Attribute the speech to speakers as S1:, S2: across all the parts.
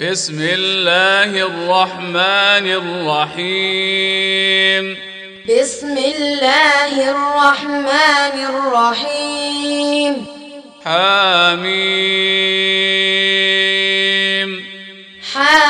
S1: بسم الله الرحمن الرحيم.
S2: بسم الله الرحمن الرحيم.
S1: حميم.
S2: حميم.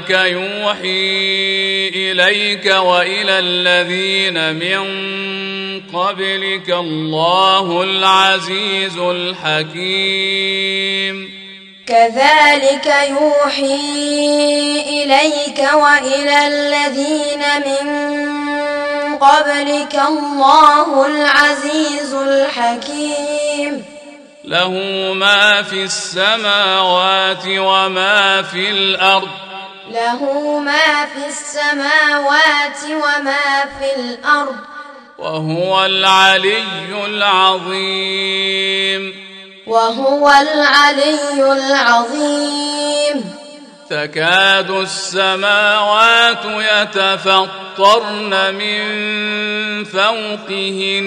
S1: كذلك يوحي إليك وإلى الذين من قبلك الله العزيز الحكيم.
S2: كذلك يوحي إليك وإلى الذين من قبلك الله العزيز الحكيم.
S1: له ما في السماوات وما في الأرض.
S2: له ما في السماوات وما في الأرض.
S1: وهو العلي العظيم.
S2: وهو العلي العظيم.
S1: تكاد السماوات يتفطرن من فوقهن.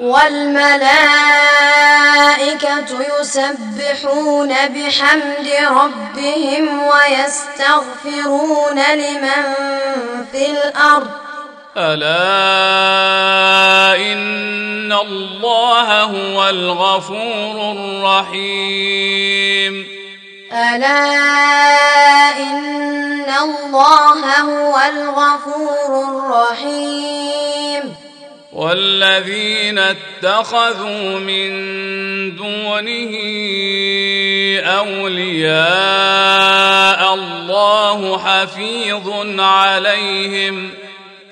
S2: والملائكة يسبحون بحمد ربهم ويستغفرون لمن في الأرض.
S1: ألا إن الله هو الغفور الرحيم.
S2: ألا إن الله هو الغفور الرحيم.
S1: والذين اتخذوا من دونه أولياء الله حفيظ عليهم.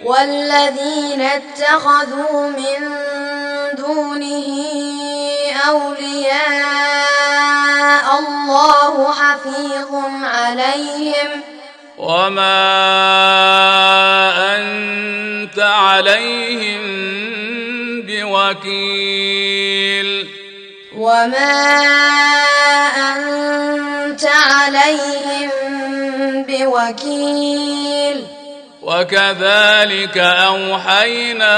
S2: والذين اتخذوا من دونه أولياء الله حفيظ عليهم.
S1: وما أنت عليهم بوكيل
S2: وما أنت عليهم بوكيل
S1: وكذلك أوحينا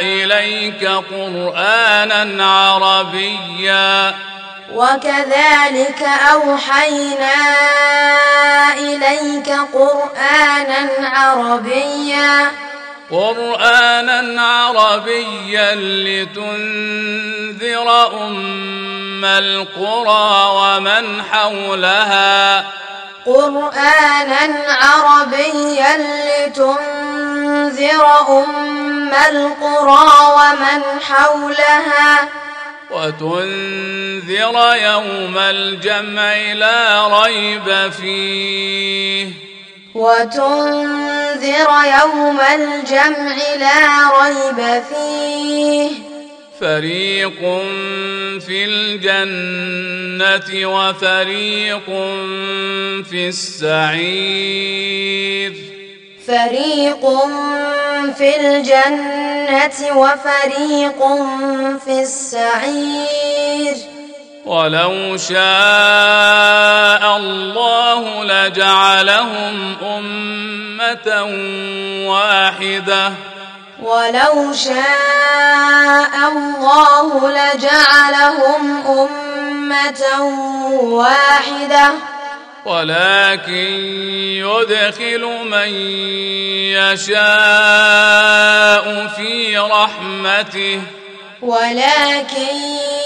S1: إليك قرآنا عربيا
S2: وكذلك أوحينا إليك قرآنا عربيا.
S1: قرآنا عربيا لتنذر أم القرى ومن حولها.
S2: قرآنا عربيا لتنذر أم القرى ومن حولها.
S1: وتنذر يوم الجمع لا ريب فيه.
S2: وتنذر يوم الجمع لا ريب فيه.
S1: فريق في الجنة وفريق في السعير.
S2: فريق في الجنة وفريق في السعير
S1: ولو شاء الله لجعلهم أمة واحدة.
S2: ولو شاء الله لجعلهم أمة واحدة.
S1: ولكن يدخل من يشاء في رحمته.
S2: ولكن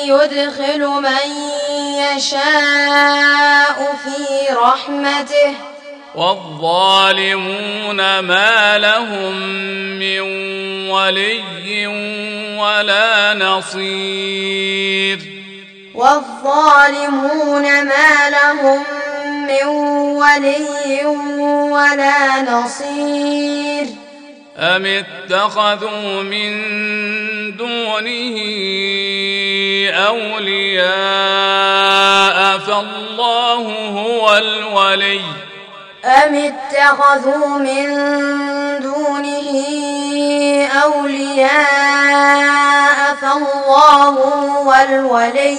S2: يدخل من يشاء في رحمته.
S1: والظالمون ما لهم من ولي ولا نصير.
S2: والظالمون ما لهم من ولي ولا نصير
S1: أم اتخذوا من دونه أولياء فالله هو الولي
S2: أم اتخذوا من دونه أولياء فالله هو الولي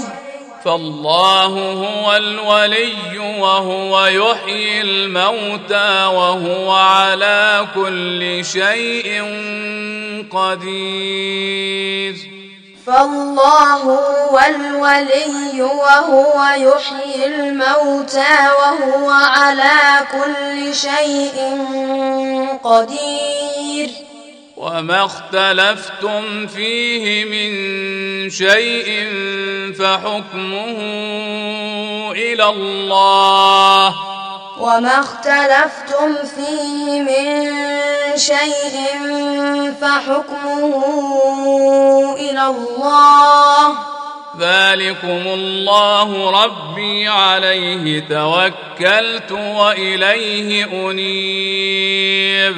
S1: فالله هو الولي وهو يحيي الموتى وهو على كل شيء قدير.
S2: فالله هو الولي وهو يحيي الموتى وهو على كل شيء قدير.
S1: وما اختلفتم فيه من شيء فحكمه إلى الله.
S2: وما اختلفتم فيه من شيء فحكمه إلى الله.
S1: ذلكم الله ربي عليه توكلت وإليه أنيب.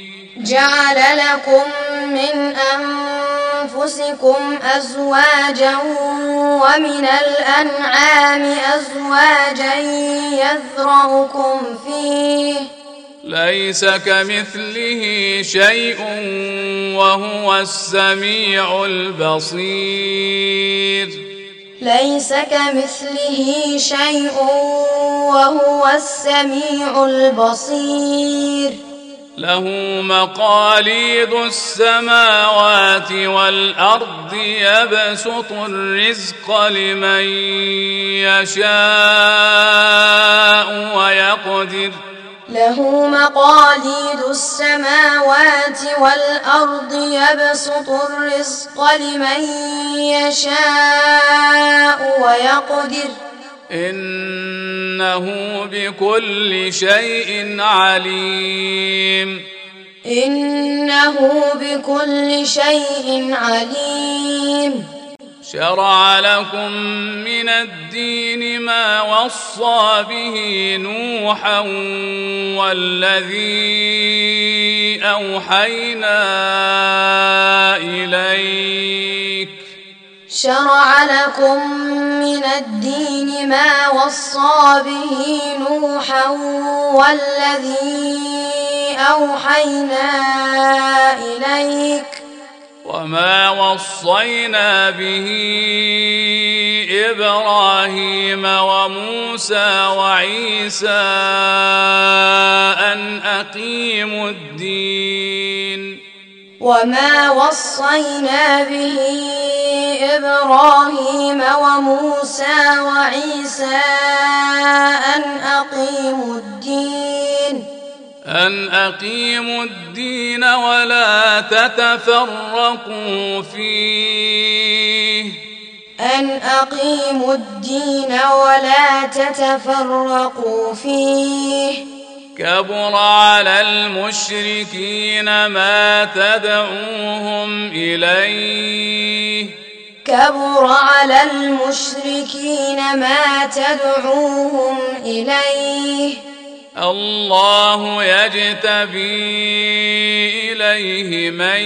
S2: جعل لكم من أنفسكم أزواجا ومن الأنعام أزواجا يذرأكم فيه.
S1: ليس كمثله شيء وهو السميع البصير.
S2: ليس كمثله شيء وهو السميع البصير.
S1: له مقاليد السماوات والأرض يبسط الرزق لمن يشاء ويقدر.
S2: له مقاليد السماوات والأرض يبسط الرزق لمن يشاء ويقدر.
S1: إنه بكل شيء عليم.
S2: إنه بكل شيء عليم.
S1: شرع لكم من الدين ما وصى به نوحا والذي أوحينا إليك.
S2: شرع لكم من الدين ما وصى به نوحا والذي أوحينا إليك
S1: وما وصينا به إبراهيم وموسى وعيسى أن أقيموا الدين
S2: وما وصينا به إبراهيم وموسى وعيسى أن أقيموا الدين
S1: ان اقيموا الدين ولا تتفرقوا فيه
S2: أن أقيموا الدين ولا تتفرقوا فيه
S1: كبر على المشركين ما تدعوهم إليه.
S2: كبر على المشركين ما تدعوهم إليه.
S1: الله يجتبي إليه من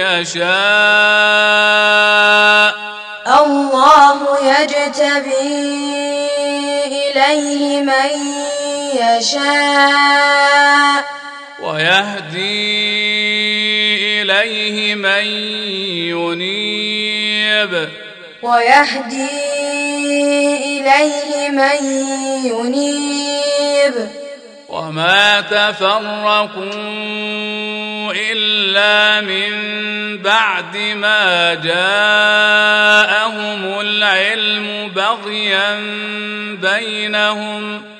S1: يشاء.
S2: الله يجتبي إليه من يشاء
S1: ويهدي إليه من ينيب.
S2: ويهدي إليه من ينيب.
S1: وما تفرقوا إلا من بعد ما جاءهم العلم بغيا بينهم.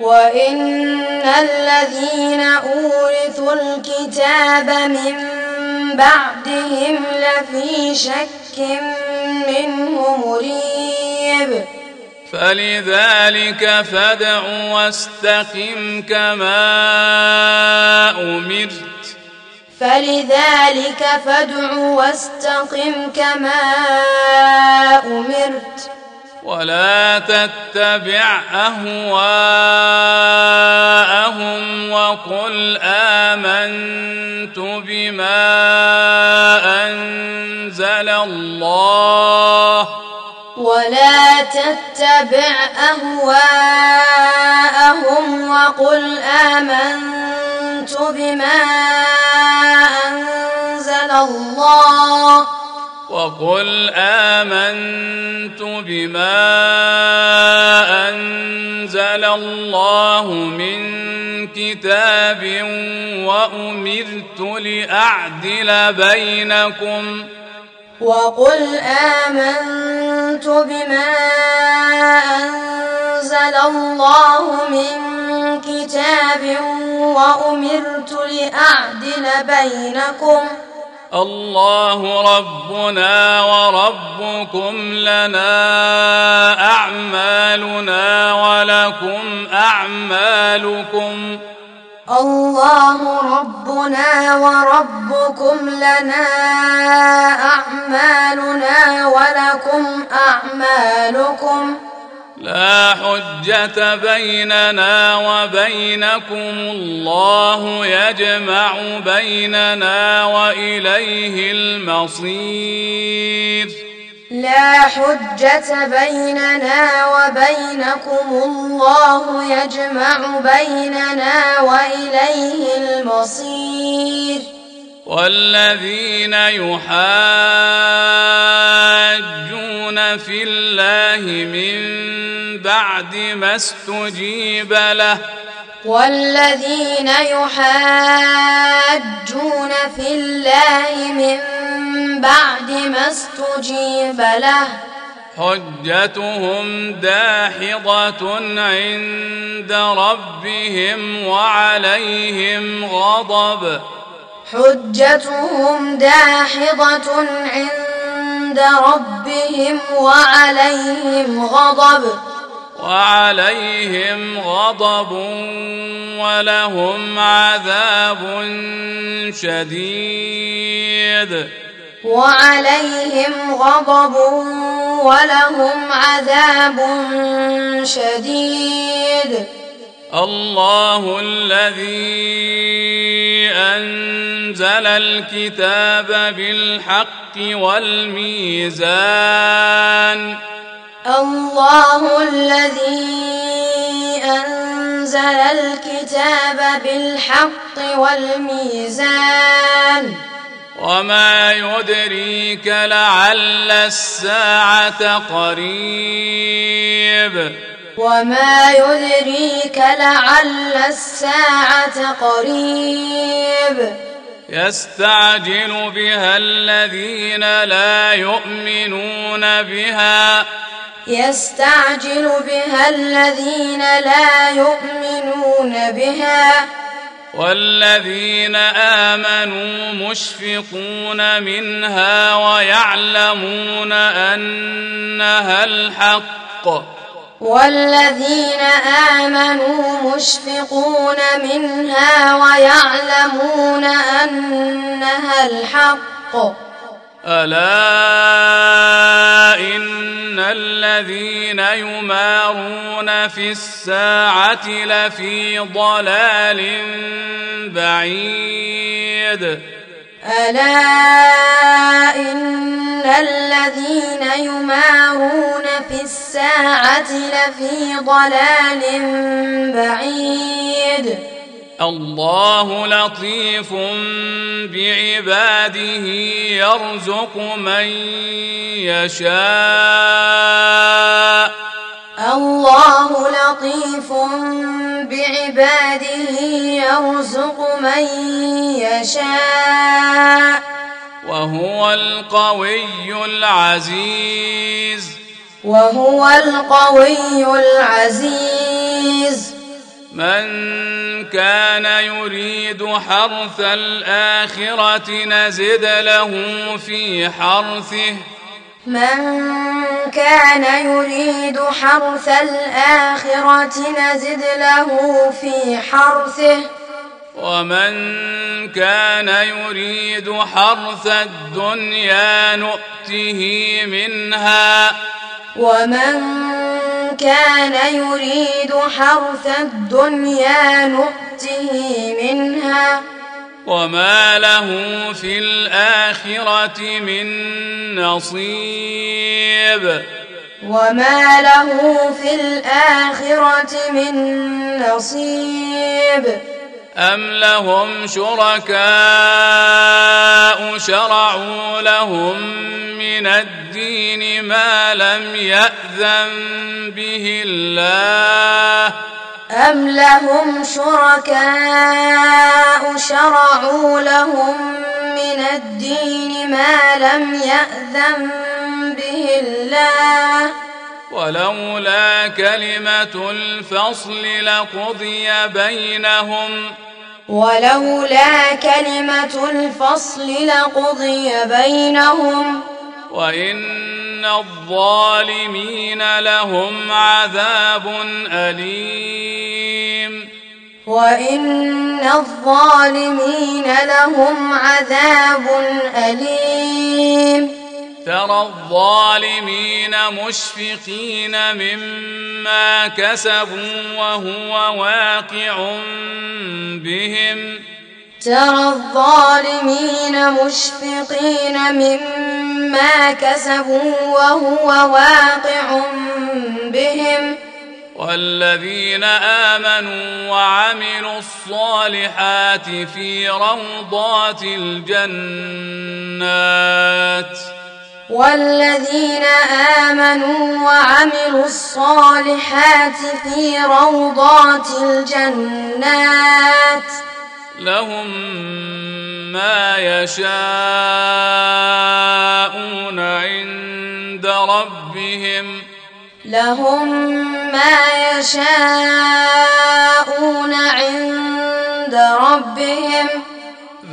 S2: وان الذين اورثوا الكتاب من بعدهم لفي شك منه مريب
S1: فلذلك فادع واستقم كما امرت
S2: فلذلك فادع واستقم كما
S1: ولا تتبع أهواءهم وقل آمنت بما أنزل الله.
S2: ولا تتبع أهواءهم وقل آمنت بما أنزل الله.
S1: وقل آمنت بما أنزل الله من كتاب وأمرت لأعدل بينكم ۖ
S2: وقل آمنت بما أنزل الله من كتاب وأمرت لأعدل بينكم
S1: الله ربنا وربكم لنا أعمالنا ولكم أعمالكم.
S2: الله ربنا وربكم لنا أعمالنا ولكم أعمالكم.
S1: لا حجة بيننا وبينكم الله يجمع بيننا وإليه المصير.
S2: لا حجة بيننا وبينكم الله يجمع بيننا وإليه المصير.
S1: والذين يحاجون في الله من بعد ما استجيب له.
S2: والذين يحاجون في الله من بعد ما استجيب له.
S1: حجتهم داحضة عند ربهم وعليهم غضب.
S2: حجتهم داحضة عند ربهم وعليهم غضب.
S1: وعليهم غضب ولهم عذاب شديد.
S2: وعليهم غضب ولهم عذاب شديد.
S1: الله الذي أنزل الكتاب بالحق والميزان.
S2: الله الذي أنزل الكتاب بالحق والميزان.
S1: وما يدريك لعل الساعة قريب.
S2: وما يدريك لعل الساعة قريب.
S1: يستعجل بها الذين لا يؤمنون بها.
S2: يستعجل بها الذين لا يؤمنون بها.
S1: والذين آمنوا مشفقون منها ويعلمون أنها الحق.
S2: والذين آمنوا مشفقون منها ويعلمون أنها الحق.
S1: ألا إن الذين يمارون في الساعة لفي ضلال بعيد.
S2: الا ان الذين يمارون في الساعة لفي ضلال بعيد
S1: الله لطيف بعباده يرزق من يشاء
S2: الله لطيف بعباده يرزق من يشاء.
S1: وهو القوي العزيز.
S2: وهو القوي العزيز.
S1: من كان يريد حرث الآخرة نزد له في حرثه.
S2: من كان يريد حرث الآخرة نزد له في حرثه.
S1: ومن كان يريد حرث الدنيا نؤته منها.
S2: ومن كان يريد حرث الدنيا نؤته منها.
S1: وما له في الآخرة من نصيب
S2: وما له في الآخرة من نصيب
S1: أم لهم شركاء شرعوا لهم من الدين ما لم يأذن به الله
S2: أم لهم شركاء شرعوا لهم من الدين ما لم يأذن به الله
S1: ولولا كلمة الفصل لقضي بينهم.
S2: ولولا كلمة الفصل لقضي بينهم.
S1: وإن الظالمين لهم عذاب أليم.
S2: وإن الظالمين لهم عذاب أليم.
S1: ترى الظالمين مشفقين مما كسبوا وهو واقع بهم.
S2: ترى الظالمين مشفقين مما كسبوا وهو واقع بهم.
S1: والذين آمنوا وعملوا الصالحات في روضات الجنات
S2: والذين آمنوا وعملوا الصالحات في روضات الجنات
S1: لهم ما يشاءون عند ربهم
S2: لهم ما يشاءون عند ربهم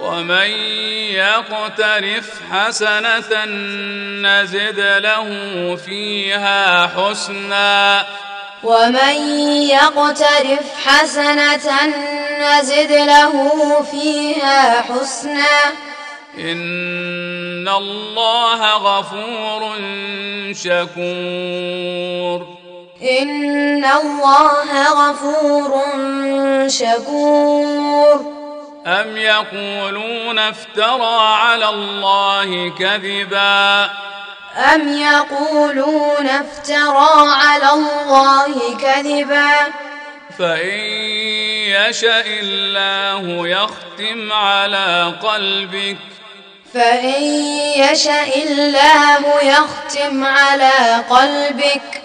S1: ومن يقترف حسنة نزد له فيها حسنا.
S2: ومن يقترف حسنة نزد له فيها حسنا.
S1: إن الله غفور شكور.
S2: إن الله غفور شكور.
S1: ام يقولون افترى على الله كذبا
S2: أم يقولون افترى على الله كذبا
S1: فإن يشأ الله يختم على قلبك
S2: فإن يشأ الله يختم على قلبك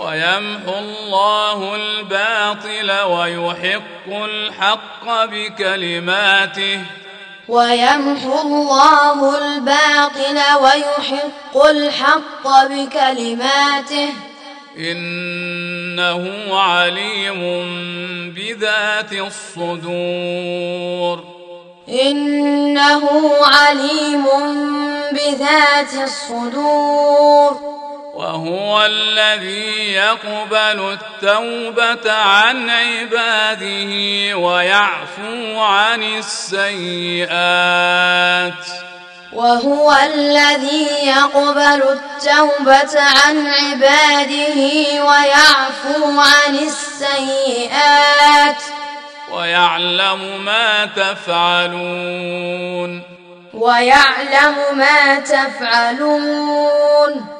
S1: ويمحو الله الباطل ويحق الحق بكلماته.
S2: ويمحو الله الباطل ويحق الحق بكلماته.
S1: إنه عليم بذات الصدور.
S2: إنه عليم بذات الصدور.
S1: وهو الذي يقبل التوبة عن عباده ويعفو عن السيئات.
S2: وهو الذي يقبل التوبة عن عباده ويعفو عن السيئات.
S1: ويعلم ما تفعلون.
S2: ويعلم ما تفعلون.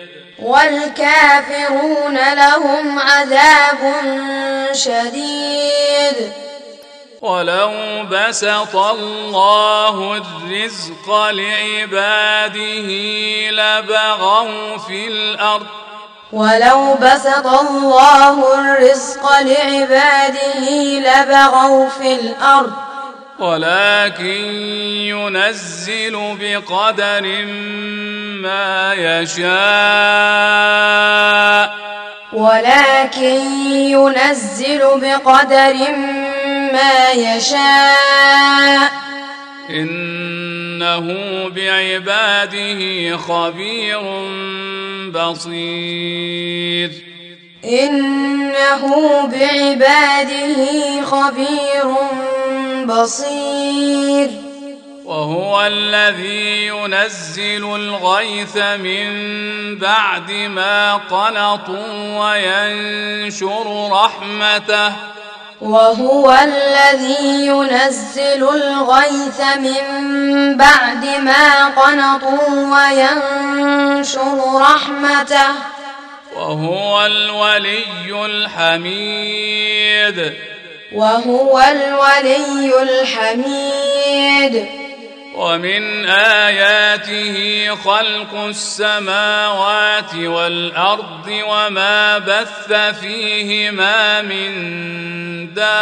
S2: والكافرون لهم عذاب شديد.
S1: ولو بسط الله الرزق لعباده لبغوا في الأرض.
S2: ولو بسط الله الرزق لعباده لبغوا في الأرض.
S1: ولكن ينزل بقدر ما يشاء.
S2: ولكن ينزل بقدر ما يشاء.
S1: إنه بعباده خبير بصير.
S2: إنه بعباده خبير بصير.
S1: وهو الذي ينزل الغيث من بعد ما قنطوا وينشر رحمته.
S2: وهو الذي ينزل الغيث من بعد ما قنطوا وينشر رحمته.
S1: وهو الولي الحميد.
S2: وهو الولي الحميد.
S1: ومن آياته خلق السماوات والأرض وما بث فيهما من دابة.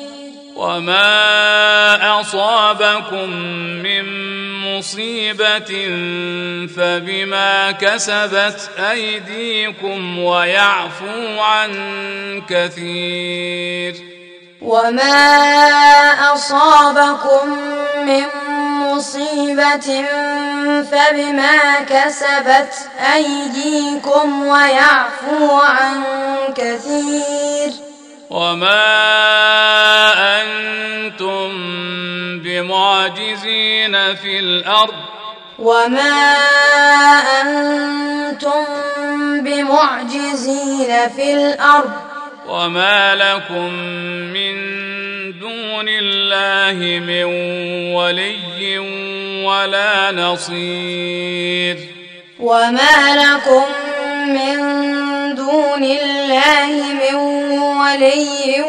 S1: وما أصابكم من مصيبة فبما كسبت أيديكم ويعفو عن كثير
S2: وما أصابكم من مصيبة فبما كسبت أيديكم ويعفو عن كثير
S1: وما أنتم بمعجزين في الأرض
S2: وما أنتم بمعجزين في الأرض
S1: وما لكم من دون الله من ولي ولا نصير
S2: وما لكم من دون الله من ولي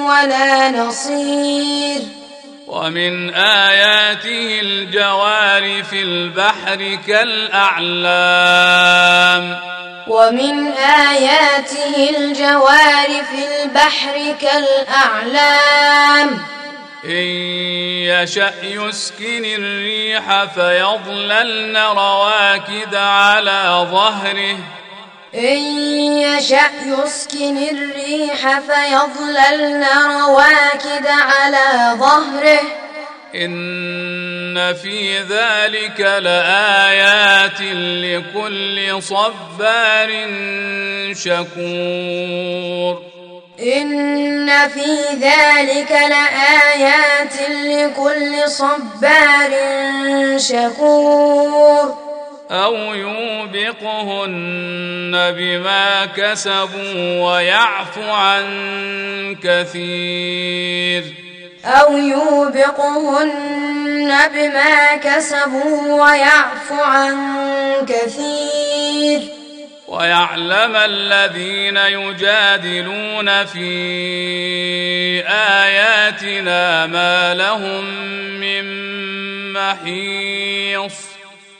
S2: ولا نصير.
S1: ومن آياته الجوار في البحر كالأعلام.
S2: ومن آياته الجوار في البحر كالأعلام.
S1: إن يشأ يسكن الريح فيظللن رواكد على ظهره.
S2: إن يشأ يسكن الريح فيظللن رواكد على ظهره.
S1: إن في ذلك لآيات لكل صبار شكور.
S2: إن في ذلك لآيات لكل صبار شكور.
S1: أو يوبقهن بما كسبوا ويعفو عن كثير
S2: أو يوبقهن بما كسبوا ويعفو عن كثير
S1: ويعلم الذين يجادلون في آياتنا ما لهم من محيص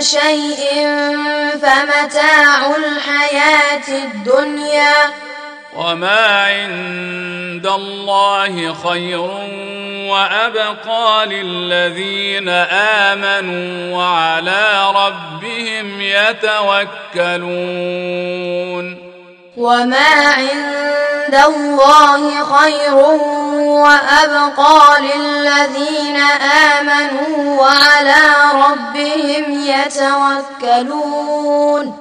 S2: شيء فمتاع الحياة الدنيا.
S1: وما عند الله خير وأبقى للذين آمنوا وعلى ربهم يتوكلون.
S2: وما عند الله خير وابقى للذين امنوا وعلى ربهم يتوكلون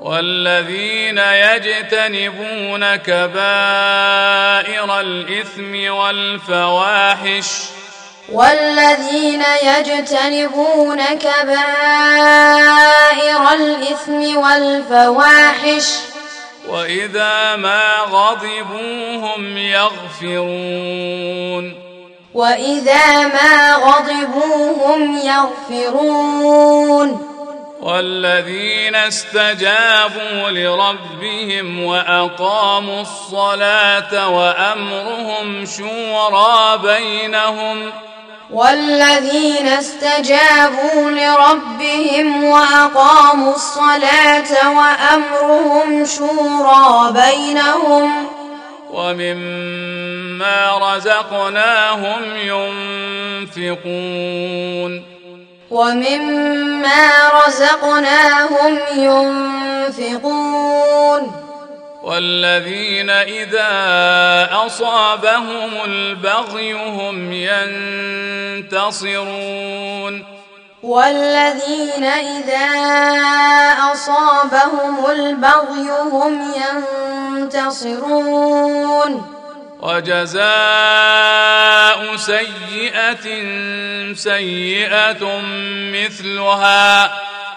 S1: والذين يجتنبون كبائر الاثم والفواحش
S2: والذين يجتنبون كبائر الاثم والفواحش
S1: وإذا ما غضبوا هم يغفرون.
S2: وإذا ما غضبوا هم يغفرون.
S1: والذين استجابوا لربهم وأقاموا الصلاة وأمرهم شورى بينهم
S2: والذين استجابوا لربهم وأقاموا الصلاة وأمرهم شورى بينهم
S1: ومما رزقناهم ينفقون
S2: ومما رزقناهم ينفقون
S1: والذين إذا أصابهم البغي هم ينتصرون.
S2: والذين إذا أصابهم البغي هم ينتصرون.
S1: وجزاء سيئة سيئة مثلها.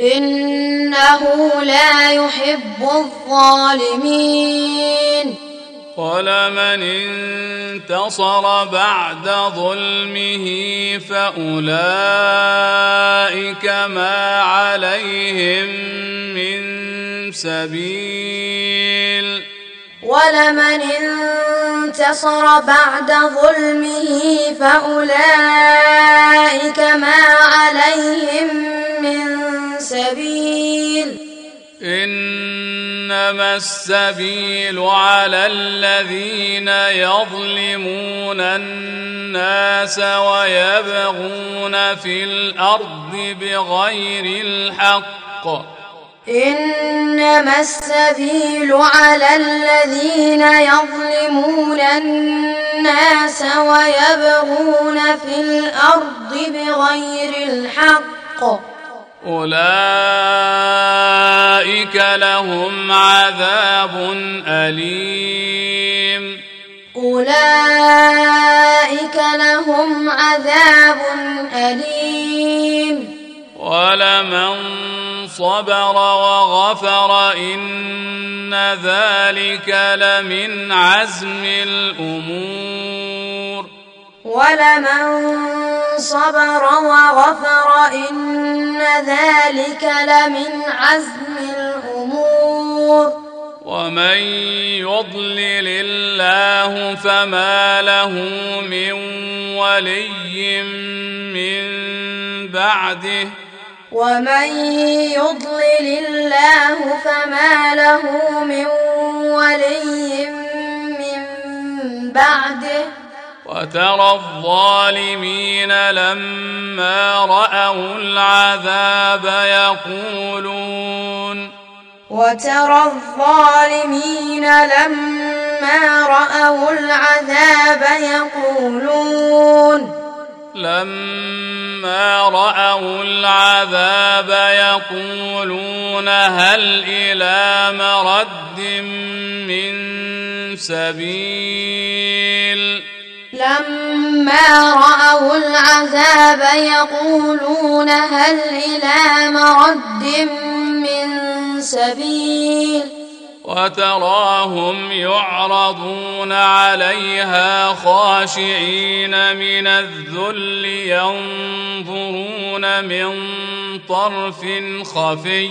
S2: إنه لا يحب الظالمين.
S1: ولمن انتصر بعد ظلمه فأولئك ما عليهم من سبيل.
S2: ولمن انتصر بعد ظلمه فأولئك ما عليهم من سبيل.
S1: إنما السبيل على الذين يظلمون الناس ويبغون في الأرض بغير الحق.
S2: إنما السبيل على الذين يظلمون الناس الناس ويبغون في الأرض بغير الحق.
S1: أولئك لهم عذاب أليم.
S2: أولئك لهم عذاب أليم.
S1: ولمن صبر وغفر إن ذلك لمن عزم الأمور.
S2: ولمن صبر وغفر إن ذلك لمن عزم الأمور.
S1: ومن يضلل الله فما له من ولي من بعده.
S2: ومن يضلل الله فما له من ولي من بعده.
S1: وترى الظالمين لما رأوا العذاب يقولون
S2: وترى الظالمين لما رأوا العذاب يقولون
S1: لما رأوا العذاب يقولون هل إلى مرد من سبيل
S2: لما رأوا العذاب يقولون هل إلى مرد من سبيل
S1: وتراهم يعرضون عليها خاشعين من الذل ينظرون من طرف خفي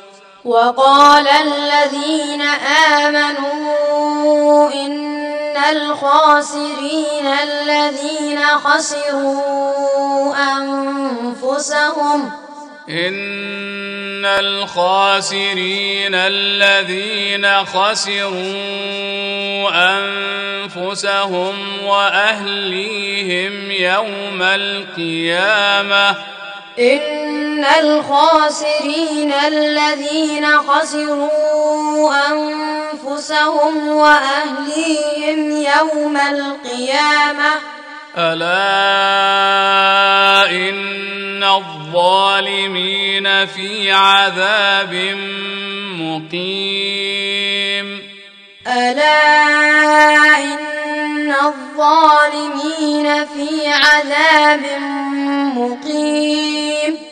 S2: وقال الذين آمنوا إن الخاسرين الذين خسروا أنفسهم
S1: إن الخاسرين الذين خسروا أنفسهم وأهليهم يوم القيامة
S2: إن الخاسرين الذين خسروا أنفسهم وأهليهم يوم القيامة.
S1: ألا إن الظالمين في عذاب مقيم.
S2: ألا إن الظالمين في عذاب مقيم.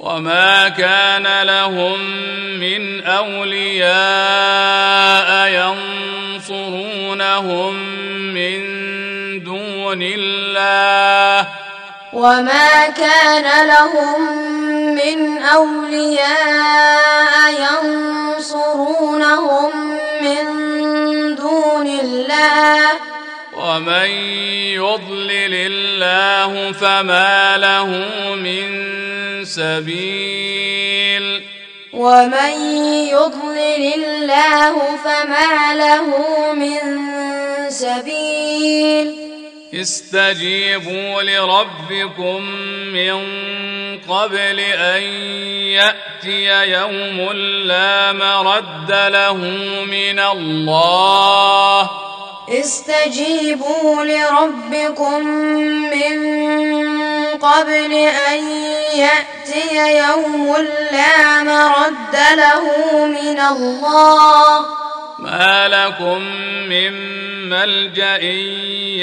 S1: وما كان لهم من أولياء ينصرونهم من دون الله
S2: وما كان لهم من أولياء ينصرونهم من دون الله
S1: ومن يضلل الله فما له من سبيل.
S2: ومن يضلل الله فما له من سبيل.
S1: استجيبوا لربكم من قبل ان ياتي يوم لا مرد له من الله.
S2: استجيبوا لربكم من قبل أن يأتي يوم لا مرد له من الله.
S1: ما لكم من ملجأ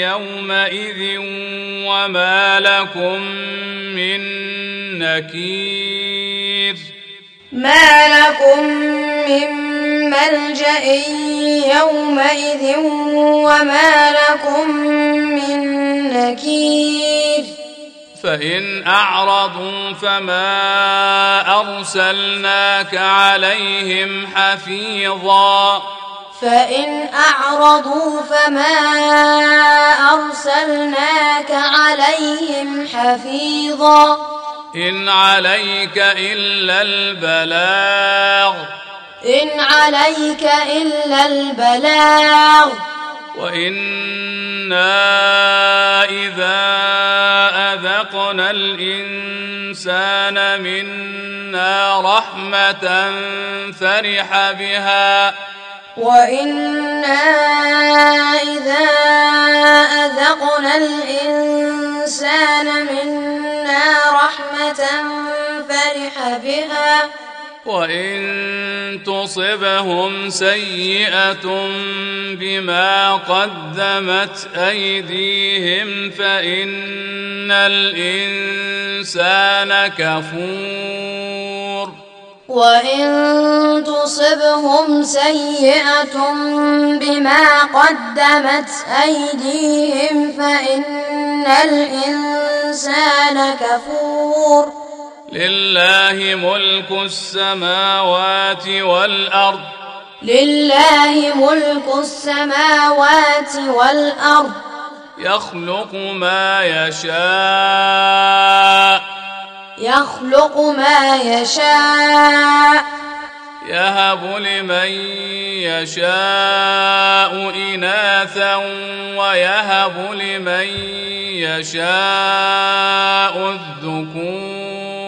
S1: يومئذ وما لكم من نكير.
S2: ما لكم من ملجأ يومئذ وما لكم من نكير.
S1: فإن أعرضوا فما أرسلناك عليهم حفيظا.
S2: فإن أعرضوا فما أرسلناك عليهم حفيظا.
S1: إن عليك إلا البلاغ.
S2: إن عليك إلا البلاغ.
S1: وإنا إذا أذقنا الإنسان منا رحمة فرح بها
S2: وإنا إذا أذقنا الإنسان منا رحمة فرح بها
S1: وإن تصبهم سيئة بما قدمت أيديهم فإن الإنسان كفور.
S2: وإن تصبهم سيئة بما قدمت أيديهم فإن الإنسان كفور.
S1: لله ملك السماوات والأرض.
S2: لله ملك السماوات والأرض.
S1: يخلق ما يشاء.
S2: يخلق ما يشاء.
S1: يهب لمن يشاء إناثا ويهب لمن يشاء الذكور.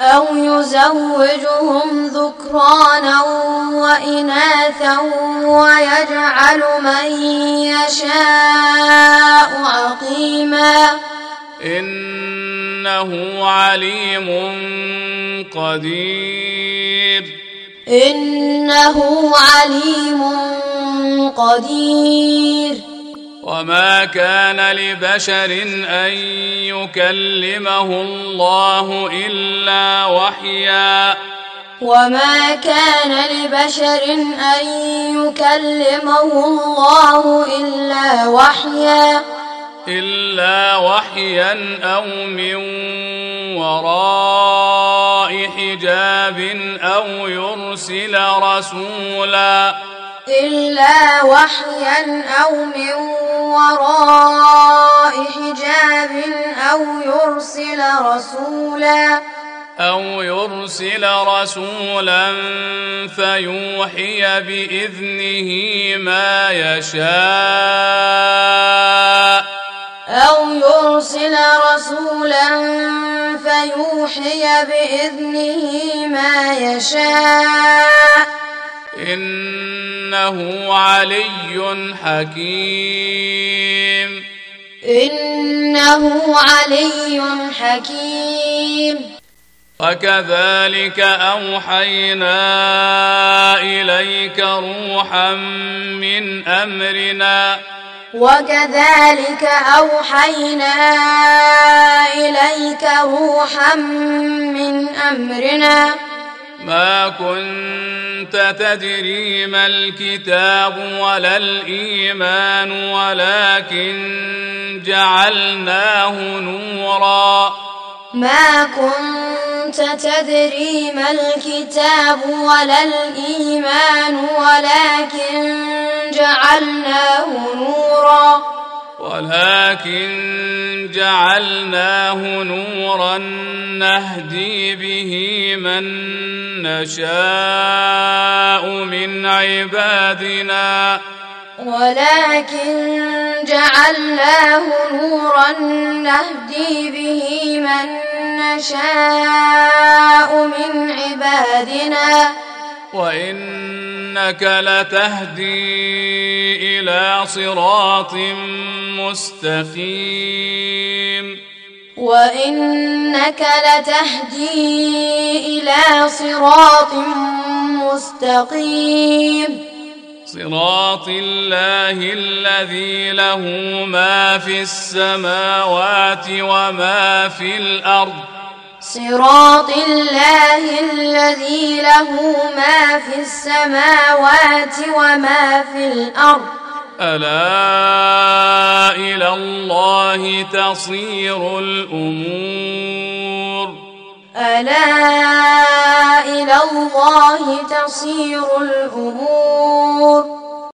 S2: أو يزوجهم ذكرانا وإناثا ويجعل من يشاء عقيما.
S1: إنه عليم قدير.
S2: إنه عليم قدير.
S1: وما كان لبشر ان يكلمه الله الا وحيا
S2: وما كان لبشر أن يكلمه الله إلا وحيا
S1: الا وحيا أو من وراء حجاب أو يرسل رسولا
S2: إلا وحيا أو من وراء حجاب أو يرسل رسولا
S1: أو يرسل رسولا فيوحي بإذنه ما يشاء.
S2: أو يرسل رسولا فيوحي بإذنه ما يشاء.
S1: إنه علي حكيم.
S2: إنه علي حكيم.
S1: وكذلك أوحينا إليك روحا من أمرنا.
S2: وكذلك أوحينا إليك روحا من أمرنا.
S1: ما كنت تدري ما الكتاب ولا الإيمان ولكن جعلناه نورا.
S2: ما كنت تدري ما الكتاب ولا الإيمان ولكن جعلناه نورا.
S1: ولكن جعلناه نورا نهدي به من نشاء من عبادنا.
S2: ولكن جعلناه نورا نهدي به من نشاء من عبادنا.
S1: وانك لتهدي إلى صراط مستقيم.
S2: وإنك لتهدي إلى صراط مستقيم.
S1: صراط الله الذي له ما في السماوات وما في الأرض.
S2: صراط الله الذي له ما في السماوات وما في الأرض.
S1: ألا إلى الله تصير الأمور.
S2: ألا إلى الله تصير الأمور.